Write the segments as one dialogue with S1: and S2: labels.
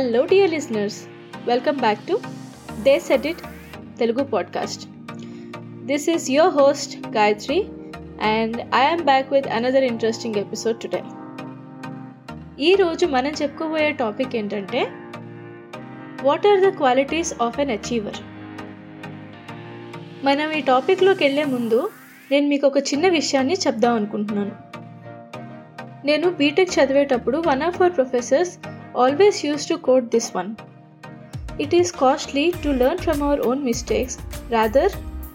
S1: Hello dear listeners welcome back to the set it Telugu podcast this is your host Gayatri and I'm back with another interesting episode today ఈరోజు మనం చెప్పుకోబోయే topic ఏంటంటే what are the qualities of an achiever మనం ఈ టాపిక్లోకి వెళ్ళే ముందు నేను మీకు ఒక చిన్న విషయాన్ని చెప్దాం అనుకుంటున్నాను. నేను బీటెక్ చదివేటప్పుడు one of our professors always used to quote this one. It is costly to learn from our own mistakes, rather,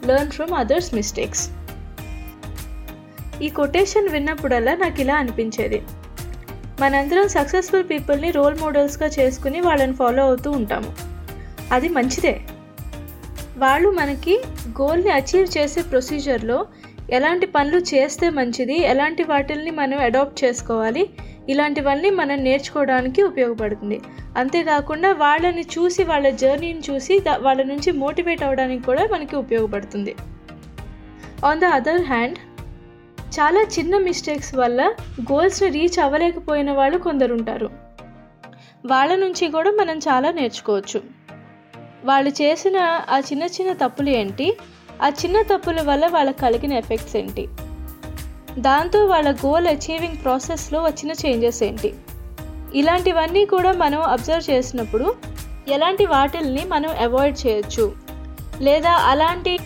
S1: learn from others' mistakes. ఈ కొటేషన్ విన్నప్పుడల్లా నాకు ఇలా అనిపించేది మనందరం సక్సెస్ఫుల్ పీపుల్ని రోల్ మోడల్స్గా చేసుకుని వాళ్ళని ఫాలో అవుతూ ఉంటాము అది మంచిదే వాళ్ళు మనకి గోల్ని అచీవ్ చేసే ప్రొసీజర్లో ఎలాంటి పనులు చేస్తే మంచిది ఎలాంటి వాటిల్ని మనం అడాప్ట్ చేసుకోవాలి ఇలాంటివన్నీ మనం నేర్చుకోవడానికి ఉపయోగపడుతుంది. అంతేకాకుండా వాళ్ళని చూసి వాళ్ళ జర్నీని చూసి వాళ్ళ నుంచి మోటివేట్ అవ్వడానికి కూడా మనకి ఉపయోగపడుతుంది. ఆన్ ద అదర్ హ్యాండ్ చాలా చిన్న మిస్టేక్స్ వల్ల గోల్స్ని రీచ్ అవ్వలేకపోయిన వాళ్ళు కొందరు ఉంటారు వాళ్ళ నుంచి కూడా మనం చాలా నేర్చుకోవచ్చు. వాళ్ళు చేసిన ఆ చిన్న చిన్న తప్పులు ఏంటి? ఆ చిన్న తప్పుల వల్ల వాళ్ళకి కలిగిన ఎఫెక్ట్స్ ఏంటి? దాంతో వాళ్ళ గోల్ అచీవింగ్ ప్రాసెస్లో వచ్చిన చేంజెస్ ఏంటి? ఇలాంటివన్నీ కూడా మనం అబ్జర్వ్ చేసినప్పుడు ఎలాంటి వాటిల్ని మనం అవాయిడ్ చేయొచ్చు? లేదా అలాంటి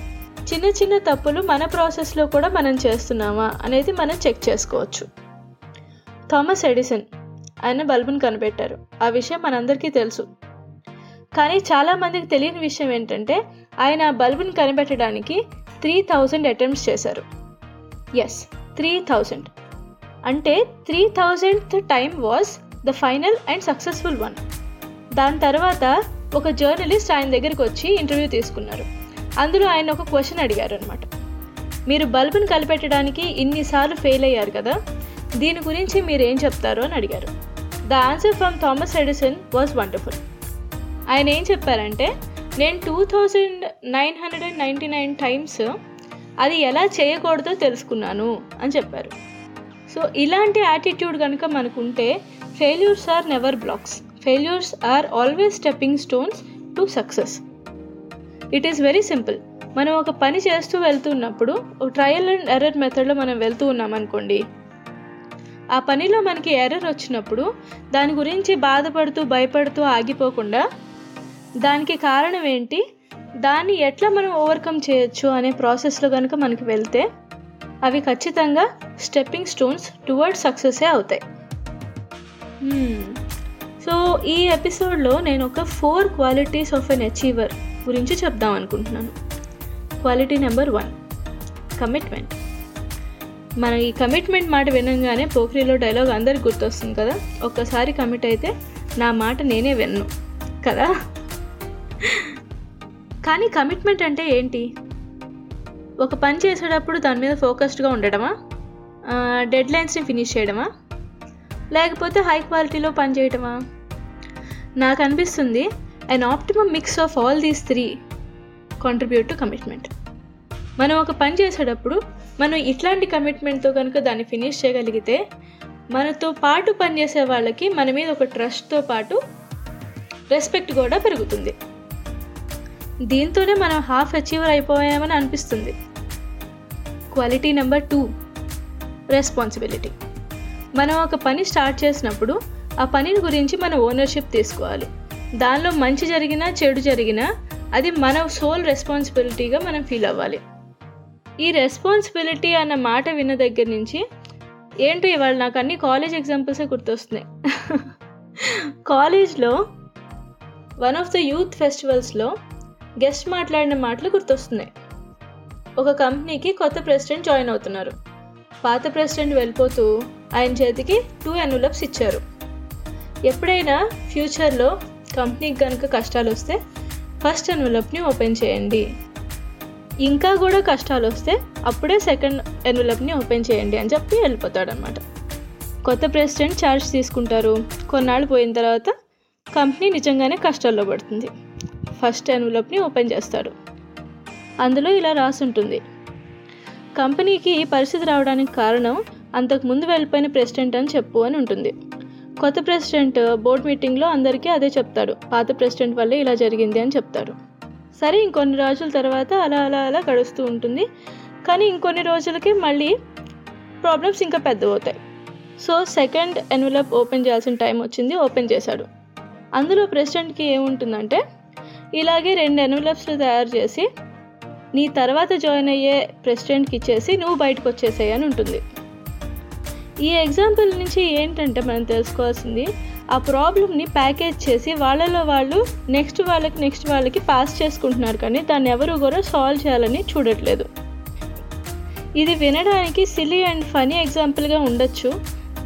S1: చిన్న చిన్న తప్పులు మన ప్రాసెస్లో కూడా మనం చేస్తున్నామా అనేది మనం చెక్ చేసుకోవచ్చు. థామస్ ఎడిసన్ ఆయన బల్బును కనిపెట్టారు. ఆ విషయం మనందరికీ తెలుసు. కానీ చాలామందికి తెలియని విషయం ఏంటంటే ఆయన బల్బును బల్బుని కనిపెట్టడానికి త్రీ థౌజండ్ అటెంప్ట్స్ చేశారు. Yes three thousand. అంటే three thousand time was the final and successful one. దాని తర్వాత ఒక జర్నలిస్ట్ ఆయన దగ్గరికి వచ్చి ఇంటర్వ్యూ తీసుకున్నారు. అందులో ఆయన ఒక క్వశ్చన్ అడిగారు అనమాట మీరు బల్బును కలిపెట్టడానికి ఇన్నిసార్లు ఫెయిల్ అయ్యారు కదా? దీని గురించి మీరు ఏం చెప్తారు అని అడిగారు. The answer from Thomas Edison was wonderful. ఆయన ఏం చెప్పారంటే నేను two thousand nine hundred and ninety nine times అది ఎలా చేయకూడదో తెలుసుకున్నాను అని చెప్పారు. సో ఇలాంటి యాటిట్యూడ్ కనుక మనకుంటే failures are never blocks failures are always stepping stones to success it is very simple మనం ఒక పని చేస్తూ వెళ్తున్నప్పుడు ఒక ట్రయల్ అండ్ ఎర్రర్ మెథడ్లో మనం వెళ్తూ ఉన్నాం అనుకోండి ఆ పనిలో మనకి ఎర్రర్ వచ్చినప్పుడు దాని గురించి బాధపడుతూ భయపడుతూ ఆగిపోకుండా దానికి కారణం ఏంటి? దాన్ని ఎట్లా మనం ఓవర్కమ్ చేయొచ్చు అనే ప్రాసెస్లో కనుక మనకి వెళ్తే అవి ఖచ్చితంగా స్టెప్పింగ్ స్టోన్స్ టువర్డ్ సక్సెసే అవుతాయి. Hmm. సో ఈ ఎపిసోడ్లో నేను ఒక four qualities of an achiever గురించి చెప్దాం అనుకుంటున్నాను. క్వాలిటీ నెంబర్ వన్ కమిట్మెంట్ మన ఈ కమిట్మెంట్ మాట వినంగానే పోఖ్రీలో డైలాగ్ అందరికి గుర్తొస్తుంది కదా? ఒక్కసారి కమిట్ అయితే నా మాట నేనే విన్ను. కదా? కానీ కమిట్మెంట్ అంటే ఏంటి? ఒక పని చేసేటప్పుడు దాని మీద ఫోకస్డ్గా ఉండడమా? డెడ్ లైన్స్ని ఫినిష్ చేయడమా? లేకపోతే హై క్వాలిటీలో పని చేయడమా నాకు అనిపిస్తుంది an optimum mix of all these three contribute to commitment మనం ఒక పని చేసేటప్పుడు మనం ఇట్లాంటి కమిట్మెంట్తో కనుక దాన్ని ఫినిష్ చేయగలిగితే మనతో పాటు పనిచేసే వాళ్ళకి మన మీద ఒక ట్రస్ట్తో పాటు రెస్పెక్ట్ కూడా పెరుగుతుంది. దీంతోనే మనం హాఫ్ అచీవర్ అయిపోయామని అనిపిస్తుంది. Quality number two. రెస్పాన్సిబిలిటీ. మనం ఒక పని స్టార్ట్ చేసినప్పుడు ఆ పనిని గురించి మన ఓనర్షిప్ తీసుకోవాలి. దానిలో మంచి జరిగినా చెడు జరిగినా అది మన సోల్ రెస్పాన్సిబిలిటీగా మనం ఫీల్ అవ్వాలి. ఈ రెస్పాన్సిబిలిటీ అన్న మాట విన్న దగ్గర నుంచి ఏంటో ఇవాళ నాకు అన్ని కాలేజ్ ఎగ్జాంపుల్సే గుర్తొస్తున్నాయి. కాలేజ్లో వన్ ఆఫ్ ద యూత్ ఫెస్టివల్స్లో గెస్ట్ మాట్లాడిన మాటలు గుర్తొస్తున్నాయి. ఒక కంపెనీకి కొత్త ప్రెసిడెంట్ జాయిన్ అవుతున్నారు. పాత ప్రెసిడెంట్ వెళ్ళిపోతూ ఆయన చేతికి టూ ఎన్వలప్స్ ఇచ్చారు. ఎప్పుడైనా ఫ్యూచర్లో కంపెనీకి కనుక కష్టాలు వస్తే ఫస్ట్ ఎన్వలప్ని ఓపెన్ చేయండి. ఇంకా కూడా కష్టాలు వస్తే అప్పుడే సెకండ్ ఎన్వలప్ని ఓపెన్ చేయండి అని చెప్పి వెళ్ళిపోతాడనమాట కొత్త ప్రెసిడెంట్ ఛార్జ్ తీసుకుంటారు. కొన్నాళ్ళు పోయిన తర్వాత కంపెనీ నిజంగానే కష్టాల్లో పడుతుంది. ఫస్ట్ ఎన్వలప్ని ఓపెన్ చేస్తాడు. అందులో ఇలా రాసి ఉంటుంది కంపెనీకి ఈ పరిస్థితి రావడానికి కారణం అంతకు ముందు వెళ్ళిపోయిన ప్రెసిడెంట్ అని చెప్పు అని ఉంటుంది. కొత్త ప్రెసిడెంట్ బోర్డ్ మీటింగ్లో అందరికీ అదే చెప్తాడు. పాత ప్రెసిడెంట్ వల్లే ఇలా జరిగింది అని చెప్తాడు. సరే ఇంకొన్ని రోజుల తర్వాత అలా అలా అలా గడుస్తూ ఉంటుంది. కానీ ఇంకొన్ని రోజులకి మళ్ళీ ప్రాబ్లమ్స్ ఇంకా పెద్ద అవుతాయి సో సెకండ్ ఎన్వలప్ ఓపెన్ చేయాల్సిన టైం వచ్చింది ఓపెన్ చేశాడు. అందులో ప్రెసిడెంట్కి ఏముంటుందంటే ఇలాగే రెండు ఎన్వలప్స్లు తయారు చేసి నీ తర్వాత జాయిన్ అయ్యే ప్రెసిడెంట్కి ఇచ్చేసి నువ్వు బయటకు వచ్చేసాయి అని ఉంటుంది. ఈ ఎగ్జాంపుల్ నుంచి ఏంటంటే మనం తెలుసుకోవాల్సింది ఆ ప్రాబ్లమ్ని ప్యాకేజ్ చేసి వాళ్ళలో వాళ్ళు నెక్స్ట్ వాళ్ళకి నెక్స్ట్ వాళ్ళకి పాస్ చేసుకుంటున్నారు కానీ దాన్ని ఎవరు కూడా సాల్వ్ చేయాలని చూడట్లేదు. ఇది వినడానికి సిలీ అండ్ ఫనీ ఎగ్జాంపుల్గా ఉండొచ్చు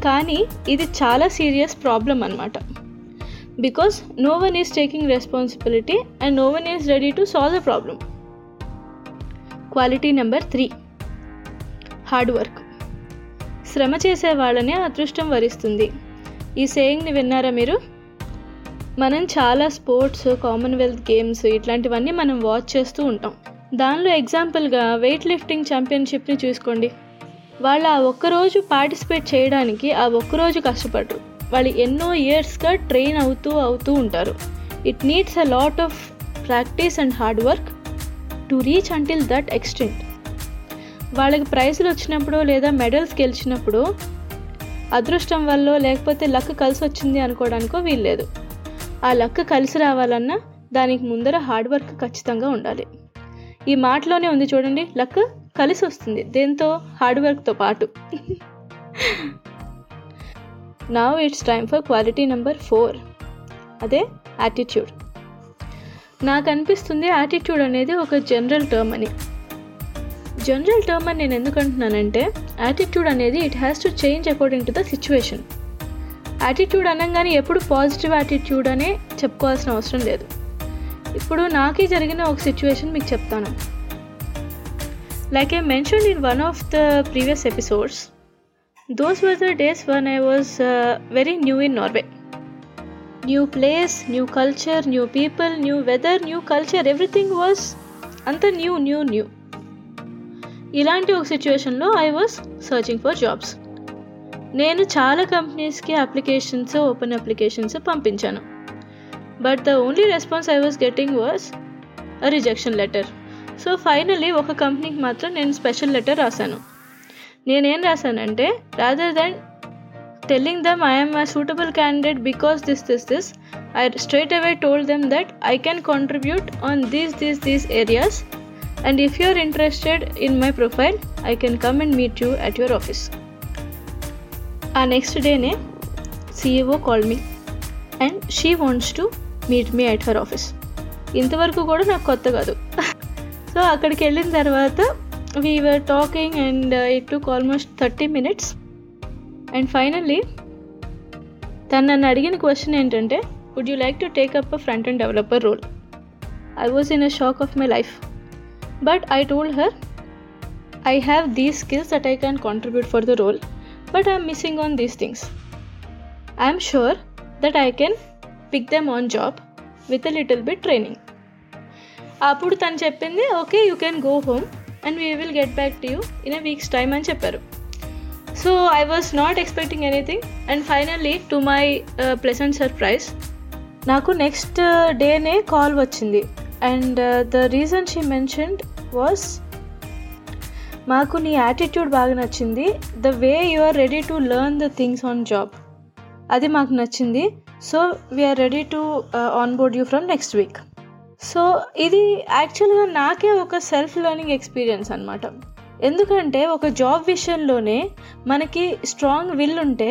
S1: కానీ ఇది చాలా సీరియస్ ప్రాబ్లం అనమాట because no one is taking responsibility and no one is ready to solve the problem quality number three hard work శ్రమ చేసే వాళ్ళనే అదృష్టం వరిస్తుంది. ఈ సేయింగ్ని విన్నారా మీరు? మనం చాలా స్పోర్ట్స్ కామన్వెల్త్ గేమ్స్ ఇట్లాంటివన్నీ మనం వాచ్ చేస్తూ ఉంటాం. దానిలో ఎగ్జాంపుల్గా వెయిట్ లిఫ్టింగ్ ఛాంపియన్షిప్ని చూసుకోండి. వాళ్ళు ఆ ఒక్కరోజు పార్టిసిపేట్ చేయడానికి ఆ ఒక్కరోజు కష్టపడరు. వాళ్ళు ఎన్నో ఇయర్స్గా ట్రైన్ అవుతూ అవుతూ ఉంటారు. It needs a lot of practice and hard work to reach until that extent వాళ్ళకి ప్రైజులు వచ్చినప్పుడు లేదా మెడల్స్ గెలిచినప్పుడు అదృష్టం వల్ల లేకపోతే లక్ కలిసి వచ్చింది అనుకోవడానికో వీల్లేదు. ఆ లక్ కలిసి రావాలన్నా దానికి ముందర హార్డ్ వర్క్ ఖచ్చితంగా ఉండాలి. ఈ మాటలోనే ఉంది చూడండి లక్ కలిసి వస్తుంది. దేంతో? హార్డ్ వర్క్తో పాటు. Now it's time for quality number four అదే యాటిట్యూడ్ నాకు అనిపిస్తుంది యాటిట్యూడ్ అనేది ఒక జనరల్ టర్మ్ అని. జనరల్ టర్మ్ అని నేను ఎందుకు అంటున్నానంటే యాటిట్యూడ్ అనేది it has to change according to the situation attitude అనగానే ఎప్పుడు పాజిటివ్ యాటిట్యూడ్ అనే చెప్పుకోవాల్సిన అవసరం లేదు. ఇప్పుడు నాకే జరిగిన ఒక సిచ్యువేషన్ మీకు చెప్తాను. Like I mention in one of the previous episodes those were the days when I was very new in Norway new place new culture new people new weather new culture everything was అంత new new new ఇలాంటి ఒక సిచ్యువేషన్లో I was searching for jobs నేను చాలా కంపెనీస్కి applications open applications పంపించాను. But the only response I was getting was a rejection letter so finally ఒక కంపెనీకి మాత్రం నేను స్పెషల్ లెటర్ రాశాను. నేనేం రాశానంటే rather than telling them I'm a suitable candidate because this this this I straight away told them that I can contribute on these these these areas and if you are interested in my profile I can come and meet you at your office ఆ next డేనే CEO call me and she wants to meet me at her office ఇంతవరకు కూడా నాకు కొత్త కాదు. So అక్కడికి వెళ్ళిన తర్వాత we were talking and it took almost thirty minutes and finally తను నన్ను అడిగిన క్వశ్చన్ ఏంటంటే would you like to take up a front end developer role I was in a shock of my life but I told her I have these skills that I can contribute for the role, but I'm missing on these things. I'm sure that I can pick them on job with a little bit training. అప్పుడు తను చెప్పింది okay you can go home and we will get back to you in a week's time అని చెప్పారు. So I was not expecting anything and finally to my pleasant surprise నాకు next డేనే call వచ్చింది. And the reason she mentioned was మాకు నీ attitude బాగా నచ్చింది. The way you are ready to learn the things on job అది మాకు నచ్చింది. So we're ready to on board you from next week so ఇది యాక్చువల్గా నాకే ఒక సెల్ఫ్ లెర్నింగ్ ఎక్స్పీరియన్స్ అనమాట ఎందుకంటే ఒక జాబ్ విషయంలోనే మనకి స్ట్రాంగ్ విల్ ఉంటే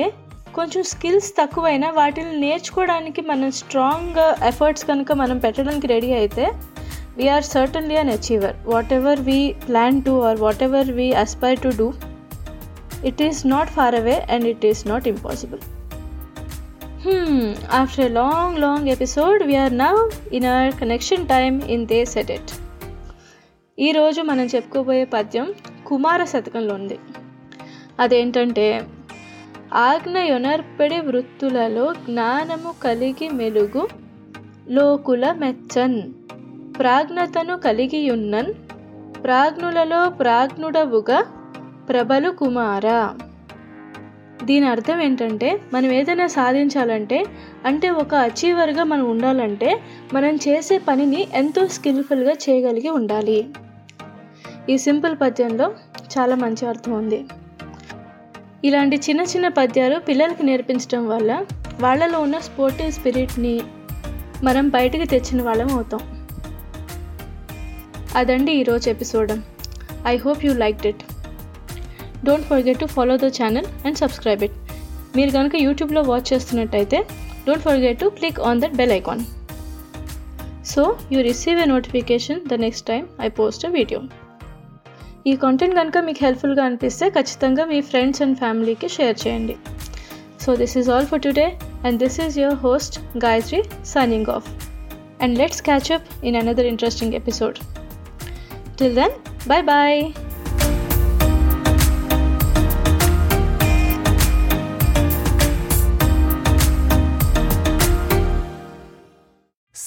S1: కొంచెం స్కిల్స్ తక్కువైనా వాటిని నేర్చుకోవడానికి మనం స్ట్రాంగ్ ఎఫర్ట్స్ కనుక మనం పెట్టడానికి రెడీ అయితే we're certainly an achiever whatever we plan to or whatever we aspire to do it is not far away and it is not impossible Hmm, after a long, long episode, we are now in our connection time in They Said It. ఈరోజు మనం చెప్పుకోబోయే పద్యం కుమార శతకంలో ఉంది. అదేంటంటే ఆజ్ఞయొనర్పడి వృత్తులలో జ్ఞానము కలిగి మెలుగు లోకుల మెచ్చన్. ప్రాజ్ఞతను కలిగియున్నన్ ప్రాజ్ఞులలో ప్రాజ్ఞుడవుగా ప్రబలు కుమార. దీని అర్థం ఏంటంటే మనం ఏదైనా సాధించాలంటే అంటే ఒక అచీవర్గా మనం ఉండాలంటే మనం చేసే పనిని ఎంతో స్కిల్ఫుల్గా చేయగలిగి ఉండాలి. ఈ సింపుల్ పద్యంలో చాలా మంచి అర్థం ఉంది. ఇలాంటి చిన్న చిన్న పద్యాలు పిల్లలకి నేర్పించడం వల్ల వాళ్ళలో ఉన్న స్పోర్టివ్ స్పిరిట్ని మనం బయటికి తెచ్చిన వాళ్ళం అవుతాం. అదండి ఈరోజు episode. I hope you liked it don't forget to follow the channel and subscribe it మీరు కనుక యూట్యూబ్లో watch చేస్తున్నట్టయితే don't forget to click on that bell icon so you receive a notification the next time I post a video ఈ content కనుక మీకు హెల్ప్ఫుల్గా అనిపిస్తే ఖచ్చితంగా మీ ఫ్రెండ్స్ అండ్ ఫ్యామిలీకి షేర్ చేయండి. So this is all for today and this is your host Gayatri signing off and let's catch up in another interesting episode till then bye bye